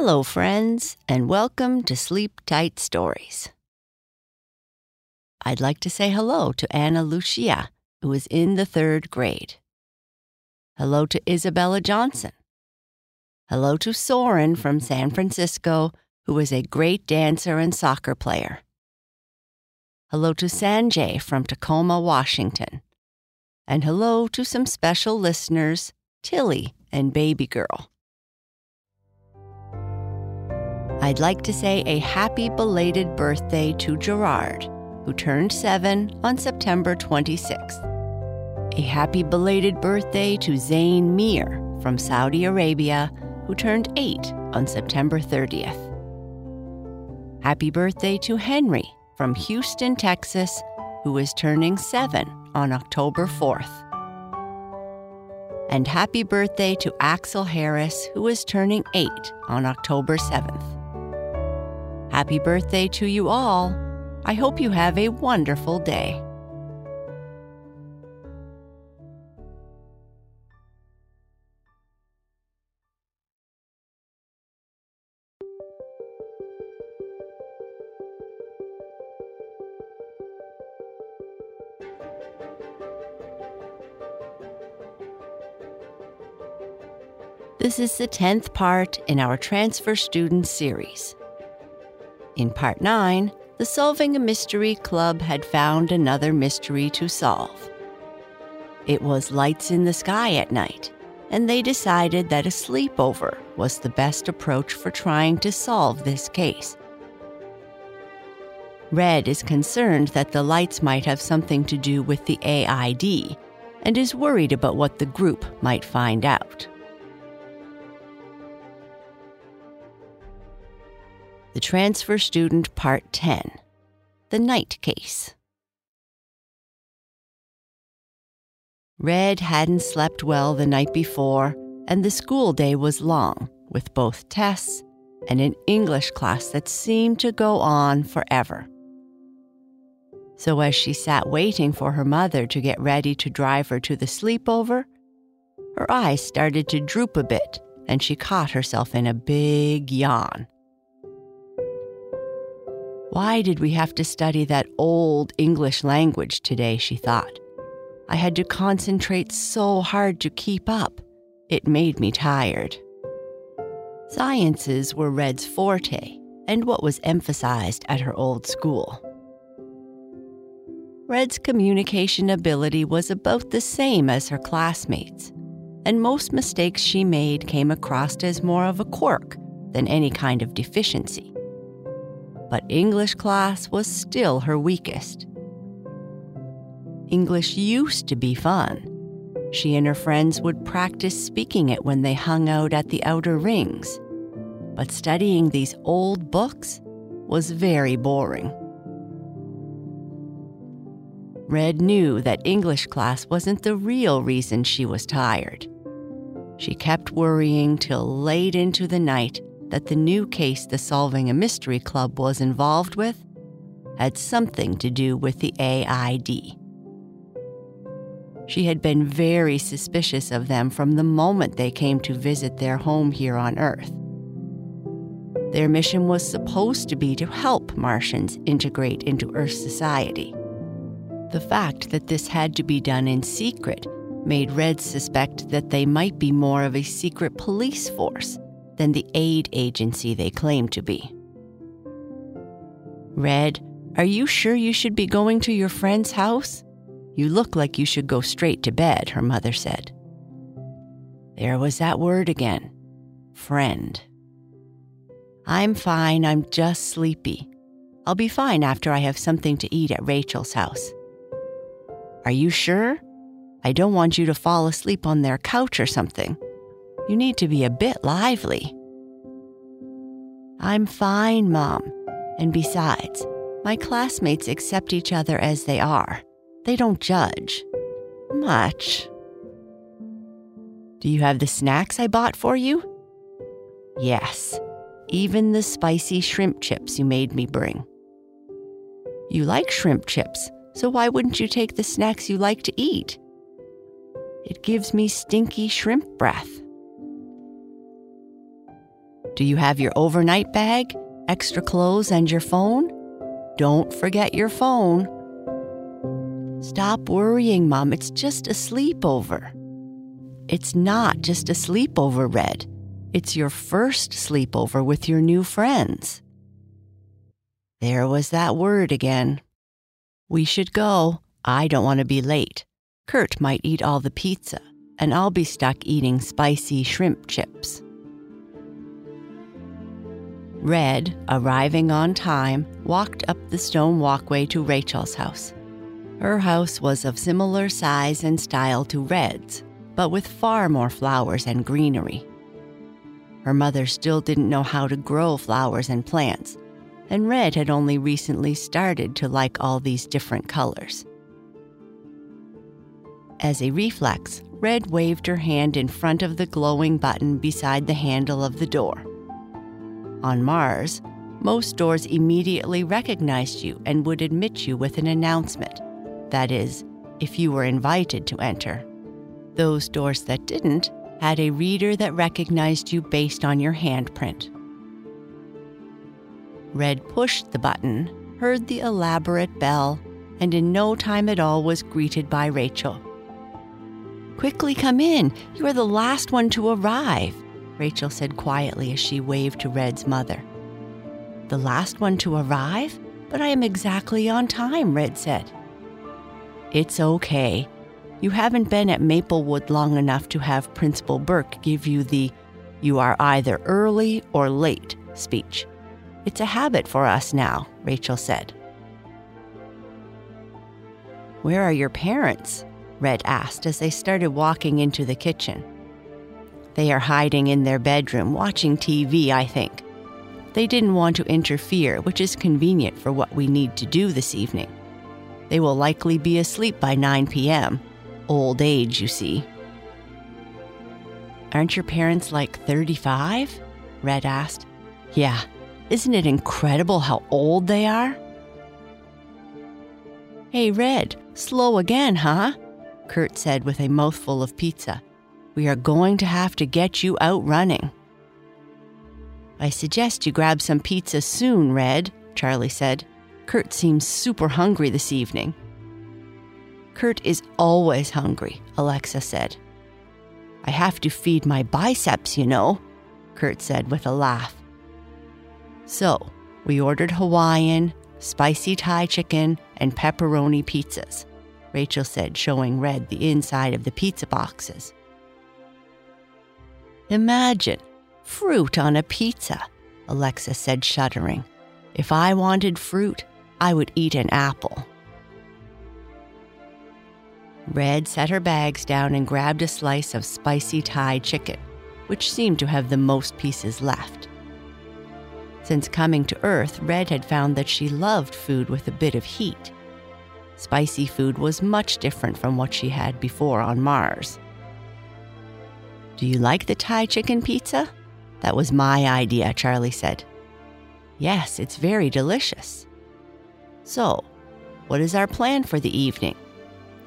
Hello, friends, and welcome to Sleep Tight Stories. I'd like to say hello to Anna Lucia, who is in the third grade. Hello to Isabella Johnson. Hello to Soren from San Francisco, who is a great dancer and soccer player. Hello to Sanjay from Tacoma, Washington. And hello to some special listeners, Tilly and Baby Girl. I'd like to say a happy belated birthday to Gerard, who turned seven on September 26th. A happy belated birthday to Zain Mir from Saudi Arabia, who turned eight on September 30th. Happy birthday to Henry from Houston, Texas, who is turning seven on October 4th. And happy birthday to Axel Harris, who is turning eight on October 7th. Happy birthday to you all. I hope you have a wonderful day. This is the 10th part in our Transfer Student series. In part 9, the Solving a Mystery Club had found another mystery to solve. It was lights in the sky at night, and they decided that a sleepover was the best approach for trying to solve this case. Red is concerned that the lights might have something to do with the AID and is worried about what the group might find out. The Transfer Student Part 10 The Night Case. Red hadn't slept well the night before, and the school day was long, with both tests and an English class that seemed to go on forever. So, as she sat waiting for her mother to get ready to drive her to the sleepover, her eyes started to droop a bit, and she caught herself in a big yawn. Why did we have to study that old English language today? she thought. I had to concentrate so hard to keep up. It made me tired. Sciences were Red's forte and what was emphasized at her old school. Red's communication ability was about the same as her classmates, and most mistakes she made came across as more of a quirk than any kind of deficiency but English class was still her weakest. English used to be fun. She and her friends would practice speaking it when they hung out at the outer rings. But studying these old books was very boring. Red knew that English class wasn't the real reason she was tired. She kept worrying till late into the night that the new case the Solving a Mystery Club was involved with had something to do with the AID. She had been very suspicious of them from the moment they came to visit their home here on Earth. Their mission was supposed to be to help Martians integrate into Earth society. The fact that this had to be done in secret made Red suspect that they might be more of a secret police force than the aid agency they claim to be. Red, are you sure you should be going to your friend's house? You look like you should go straight to bed, her mother said. There was that word again friend. I'm fine, I'm just sleepy. I'll be fine after I have something to eat at Rachel's house. Are you sure? I don't want you to fall asleep on their couch or something. You need to be a bit lively. I'm fine, Mom. And besides, my classmates accept each other as they are. They don't judge. Much. Do you have the snacks I bought for you? Yes, even the spicy shrimp chips you made me bring. You like shrimp chips, so why wouldn't you take the snacks you like to eat? It gives me stinky shrimp breath. Do you have your overnight bag, extra clothes, and your phone? Don't forget your phone. Stop worrying, Mom. It's just a sleepover. It's not just a sleepover, Red. It's your first sleepover with your new friends. There was that word again. We should go. I don't want to be late. Kurt might eat all the pizza, and I'll be stuck eating spicy shrimp chips. Red, arriving on time, walked up the stone walkway to Rachel's house. Her house was of similar size and style to Red's, but with far more flowers and greenery. Her mother still didn't know how to grow flowers and plants, and Red had only recently started to like all these different colors. As a reflex, Red waved her hand in front of the glowing button beside the handle of the door. On Mars, most doors immediately recognized you and would admit you with an announcement. That is, if you were invited to enter. Those doors that didn't had a reader that recognized you based on your handprint. Red pushed the button, heard the elaborate bell, and in no time at all was greeted by Rachel. Quickly come in. You are the last one to arrive, Rachel said quietly as she waved to Red's mother. The last one to arrive? But I am exactly on time, Red said. It's okay. You haven't been at Maplewood long enough to have Principal Burke give you the you are either early or late speech. It's a habit for us now, Rachel said. Where are your parents? Red asked as they started walking into the kitchen. They are hiding in their bedroom, watching TV, I think. They didn't want to interfere, which is convenient for what we need to do this evening. They will likely be asleep by 9 p.m. Old age, you see. Aren't your parents like 35? Red asked. Yeah, isn't it incredible how old they are? Hey, Red, slow again, huh? Kurt said with a mouthful of pizza. We are going to have to get you out running. I suggest you grab some pizza soon, Red, Charlie said. Kurt seems super hungry this evening. Kurt is always hungry, Alexa said. I have to feed my biceps, you know, Kurt said with a laugh. So, we ordered Hawaiian, spicy Thai chicken, and pepperoni pizzas, Rachel said, showing Red the inside of the pizza boxes. Imagine fruit on a pizza, Alexa said, shuddering. If I wanted fruit, I would eat an apple. Red set her bags down and grabbed a slice of spicy Thai chicken, which seemed to have the most pieces left. Since coming to Earth, Red had found that she loved food with a bit of heat. Spicy food was much different from what she had before on Mars. Do you like the Thai chicken pizza? That was my idea, Charlie said. Yes, it's very delicious. So, what is our plan for the evening?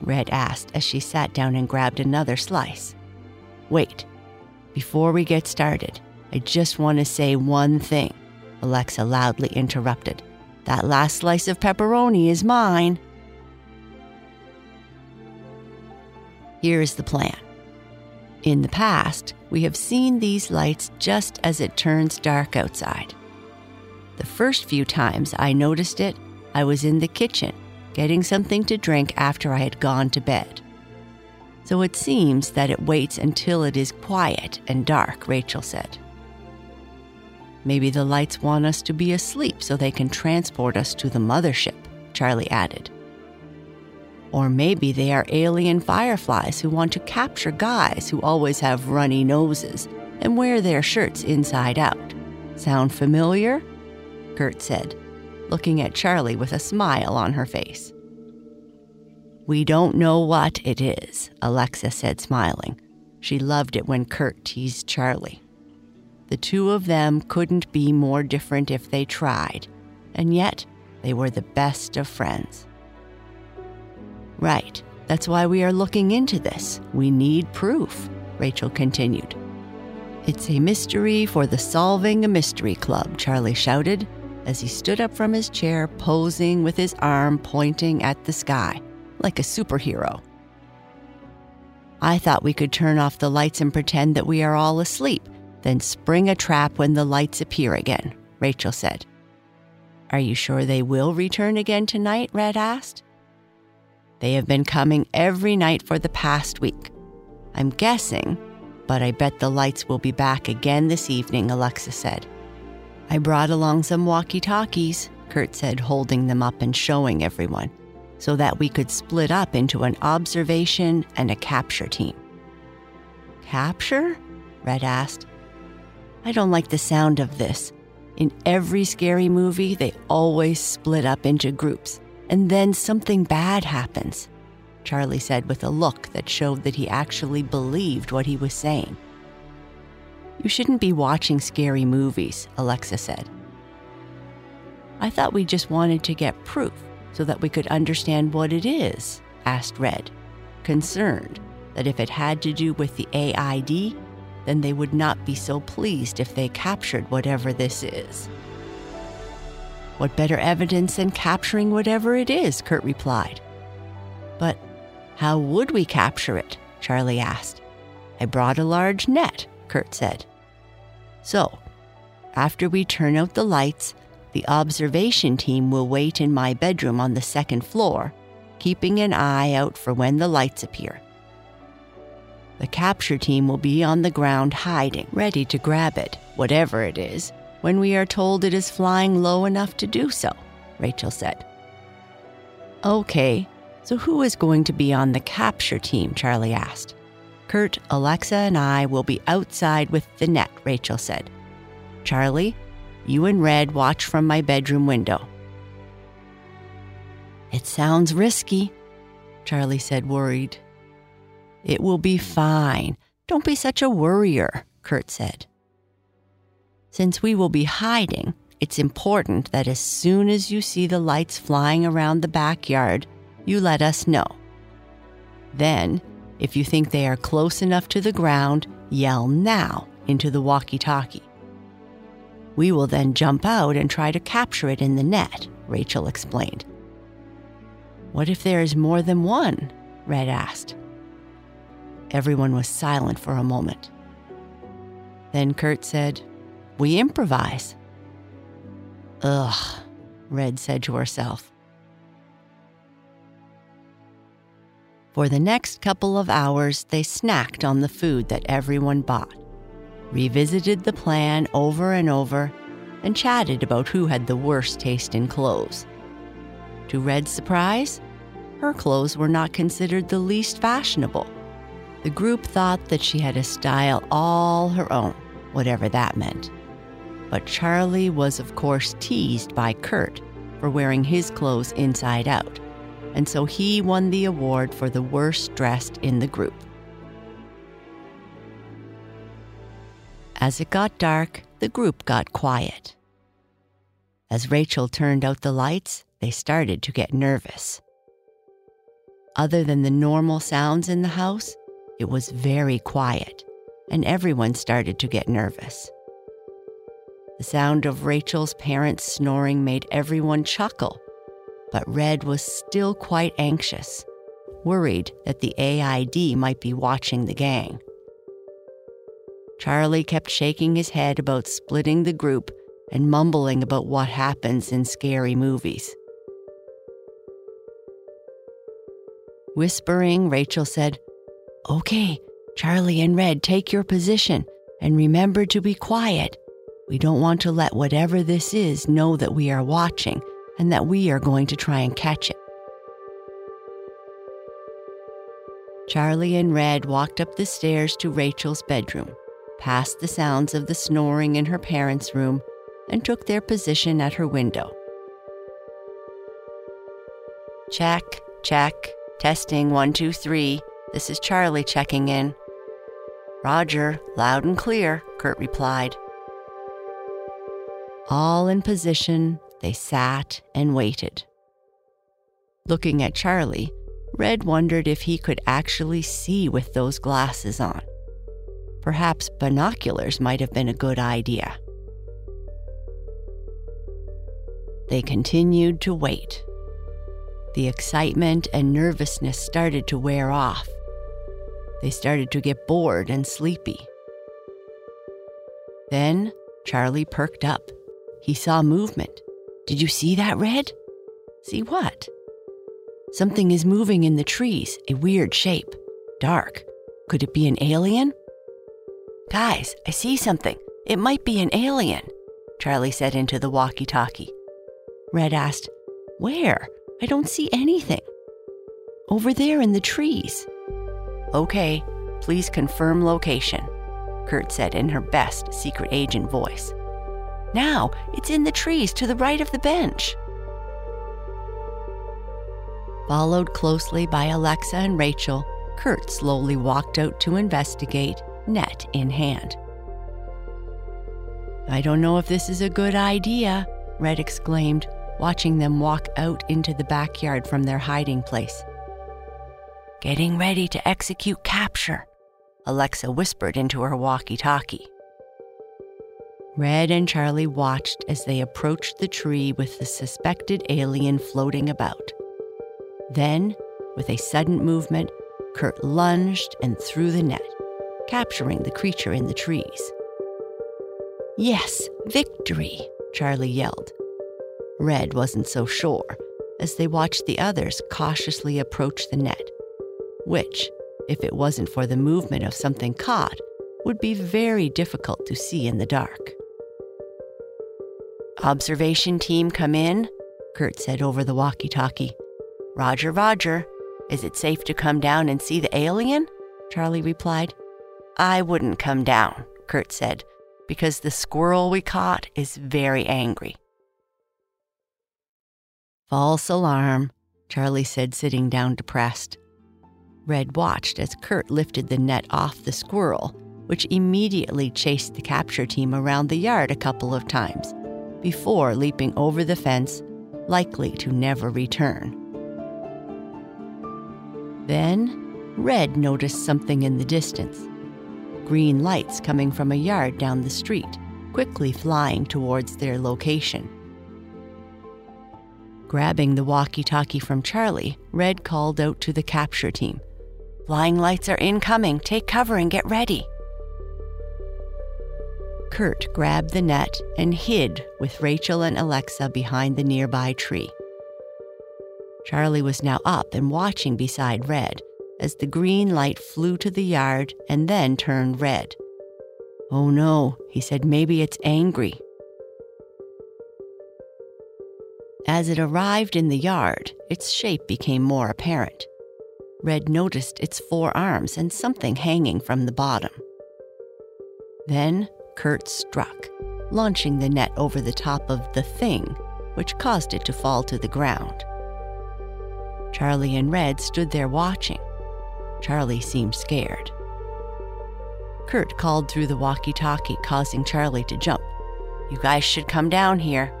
Red asked as she sat down and grabbed another slice. Wait, before we get started, I just want to say one thing, Alexa loudly interrupted. That last slice of pepperoni is mine. Here is the plan. In the past, we have seen these lights just as it turns dark outside. The first few times I noticed it, I was in the kitchen getting something to drink after I had gone to bed. So it seems that it waits until it is quiet and dark, Rachel said. Maybe the lights want us to be asleep so they can transport us to the mothership, Charlie added. Or maybe they are alien fireflies who want to capture guys who always have runny noses and wear their shirts inside out. Sound familiar? Kurt said looking at Charlie with a smile on her face. We don't know what it is, Alexa said, smiling. She loved it when Kurt teased Charlie. The two of them couldn't be more different if they tried, and yet they were the best of friends. Right, that's why we are looking into this. We need proof, Rachel continued. It's a mystery for the Solving a Mystery Club, Charlie shouted as he stood up from his chair, posing with his arm pointing at the sky like a superhero. I thought we could turn off the lights and pretend that we are all asleep, then spring a trap when the lights appear again, Rachel said. Are you sure they will return again tonight? Red asked. They have been coming every night for the past week. I'm guessing, but I bet the lights will be back again this evening, Alexa said. I brought along some walkie talkies, Kurt said, holding them up and showing everyone, so that we could split up into an observation and a capture team. Capture? Red asked. I don't like the sound of this. In every scary movie, they always split up into groups, and then something bad happens, Charlie said with a look that showed that he actually believed what he was saying. You shouldn't be watching scary movies, Alexa said. I thought we just wanted to get proof so that we could understand what it is, asked Red, concerned that if it had to do with the AID, then they would not be so pleased if they captured whatever this is. What better evidence than capturing whatever it is? Kurt replied. But how would we capture it? Charlie asked. I brought a large net, Kurt said. So, after we turn out the lights, the observation team will wait in my bedroom on the second floor, keeping an eye out for when the lights appear. The capture team will be on the ground hiding, ready to grab it, whatever it is, when we are told it is flying low enough to do so, Rachel said. Okay, so who is going to be on the capture team? Charlie asked. Kurt, Alexa, and I will be outside with the net, Rachel said. Charlie, you and Red watch from my bedroom window. It sounds risky, Charlie said, worried. It will be fine. Don't be such a worrier, Kurt said. Since we will be hiding, it's important that as soon as you see the lights flying around the backyard, you let us know. Then, if you think they are close enough to the ground, yell now into the walkie talkie. We will then jump out and try to capture it in the net, Rachel explained. What if there is more than one? Red asked. Everyone was silent for a moment. Then Kurt said, We improvise. Ugh, Red said to herself. For the next couple of hours, they snacked on the food that everyone bought, revisited the plan over and over, and chatted about who had the worst taste in clothes. To Red's surprise, her clothes were not considered the least fashionable. The group thought that she had a style all her own, whatever that meant. But Charlie was, of course, teased by Kurt for wearing his clothes inside out, and so he won the award for the worst dressed in the group. As it got dark, the group got quiet. As Rachel turned out the lights, they started to get nervous. Other than the normal sounds in the house, it was very quiet, and everyone started to get nervous. The sound of Rachel's parents snoring made everyone chuckle, but Red was still quite anxious, worried that the AID might be watching the gang. Charlie kept shaking his head about splitting the group and mumbling about what happens in scary movies. Whispering, Rachel said, Okay, Charlie and Red, take your position and remember to be quiet. We don't want to let whatever this is know that we are watching and that we are going to try and catch it. Charlie and Red walked up the stairs to Rachel's bedroom, past the sounds of the snoring in her parents' room, and took their position at her window. Check, check, testing one, two, three. This is Charlie checking in. Roger, loud and clear, Kurt replied. All in position, they sat and waited. Looking at Charlie, Red wondered if he could actually see with those glasses on. Perhaps binoculars might have been a good idea. They continued to wait. The excitement and nervousness started to wear off. They started to get bored and sleepy. Then Charlie perked up. He saw movement. Did you see that, Red? See what? Something is moving in the trees, a weird shape. Dark. Could it be an alien? Guys, I see something. It might be an alien, Charlie said into the walkie talkie. Red asked, Where? I don't see anything. Over there in the trees. Okay, please confirm location, Kurt said in her best secret agent voice. Now, it's in the trees to the right of the bench. Followed closely by Alexa and Rachel, Kurt slowly walked out to investigate, net in hand. I don't know if this is a good idea, Red exclaimed, watching them walk out into the backyard from their hiding place. Getting ready to execute capture, Alexa whispered into her walkie talkie. Red and Charlie watched as they approached the tree with the suspected alien floating about. Then, with a sudden movement, Kurt lunged and threw the net, capturing the creature in the trees. Yes, victory, Charlie yelled. Red wasn't so sure as they watched the others cautiously approach the net, which, if it wasn't for the movement of something caught, would be very difficult to see in the dark. Observation team come in, Kurt said over the walkie talkie. Roger, Roger. Is it safe to come down and see the alien? Charlie replied. I wouldn't come down, Kurt said, because the squirrel we caught is very angry. False alarm, Charlie said, sitting down depressed. Red watched as Kurt lifted the net off the squirrel, which immediately chased the capture team around the yard a couple of times before leaping over the fence, likely to never return. Then, Red noticed something in the distance green lights coming from a yard down the street, quickly flying towards their location. Grabbing the walkie talkie from Charlie, Red called out to the capture team Flying lights are incoming. Take cover and get ready. Kurt grabbed the net and hid with Rachel and Alexa behind the nearby tree. Charlie was now up and watching beside Red as the green light flew to the yard and then turned red. Oh no, he said, maybe it's angry. As it arrived in the yard, its shape became more apparent. Red noticed its four arms and something hanging from the bottom. Then Kurt struck, launching the net over the top of the thing, which caused it to fall to the ground. Charlie and Red stood there watching. Charlie seemed scared. Kurt called through the walkie talkie, causing Charlie to jump. You guys should come down here.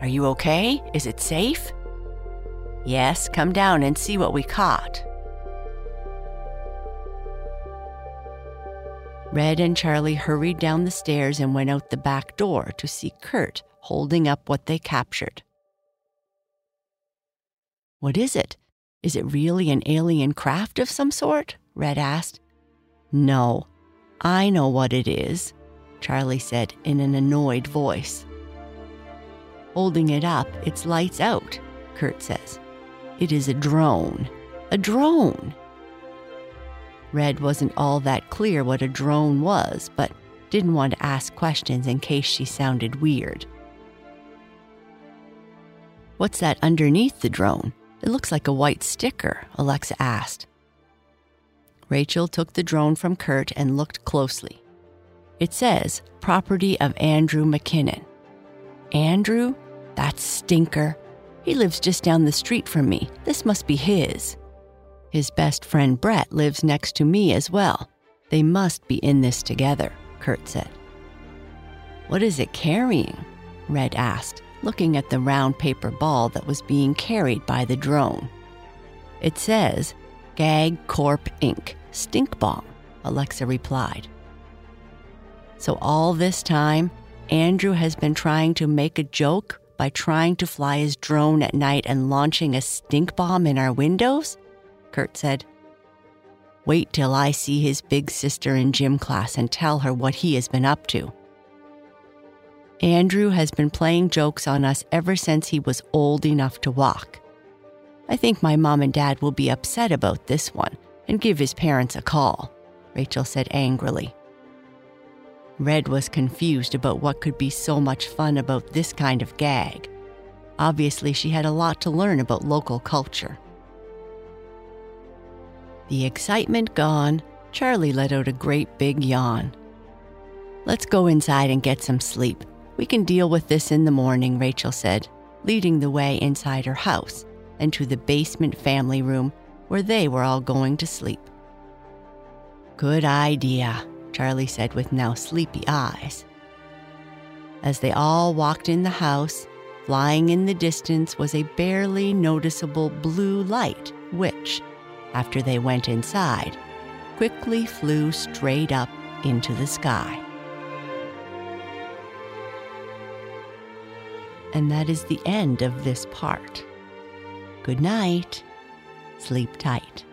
Are you okay? Is it safe? Yes, come down and see what we caught. Red and Charlie hurried down the stairs and went out the back door to see Kurt holding up what they captured. What is it? Is it really an alien craft of some sort? Red asked. No, I know what it is, Charlie said in an annoyed voice. Holding it up, its lights out, Kurt says. It is a drone. A drone. Red wasn't all that clear what a drone was, but didn't want to ask questions in case she sounded weird. What's that underneath the drone? It looks like a white sticker, Alexa asked. Rachel took the drone from Kurt and looked closely. It says, property of Andrew McKinnon. Andrew? That stinker. He lives just down the street from me. This must be his. His best friend Brett lives next to me as well. They must be in this together, Kurt said. What is it carrying? Red asked, looking at the round paper ball that was being carried by the drone. It says, Gag Corp Inc., Stink Bomb, Alexa replied. So, all this time, Andrew has been trying to make a joke by trying to fly his drone at night and launching a stink bomb in our windows? Kurt said. Wait till I see his big sister in gym class and tell her what he has been up to. Andrew has been playing jokes on us ever since he was old enough to walk. I think my mom and dad will be upset about this one and give his parents a call, Rachel said angrily. Red was confused about what could be so much fun about this kind of gag. Obviously, she had a lot to learn about local culture. The excitement gone, Charlie let out a great big yawn. Let's go inside and get some sleep. We can deal with this in the morning, Rachel said, leading the way inside her house and to the basement family room where they were all going to sleep. Good idea, Charlie said with now sleepy eyes. As they all walked in the house, flying in the distance was a barely noticeable blue light, which, after they went inside, quickly flew straight up into the sky. And that is the end of this part. Good night. Sleep tight.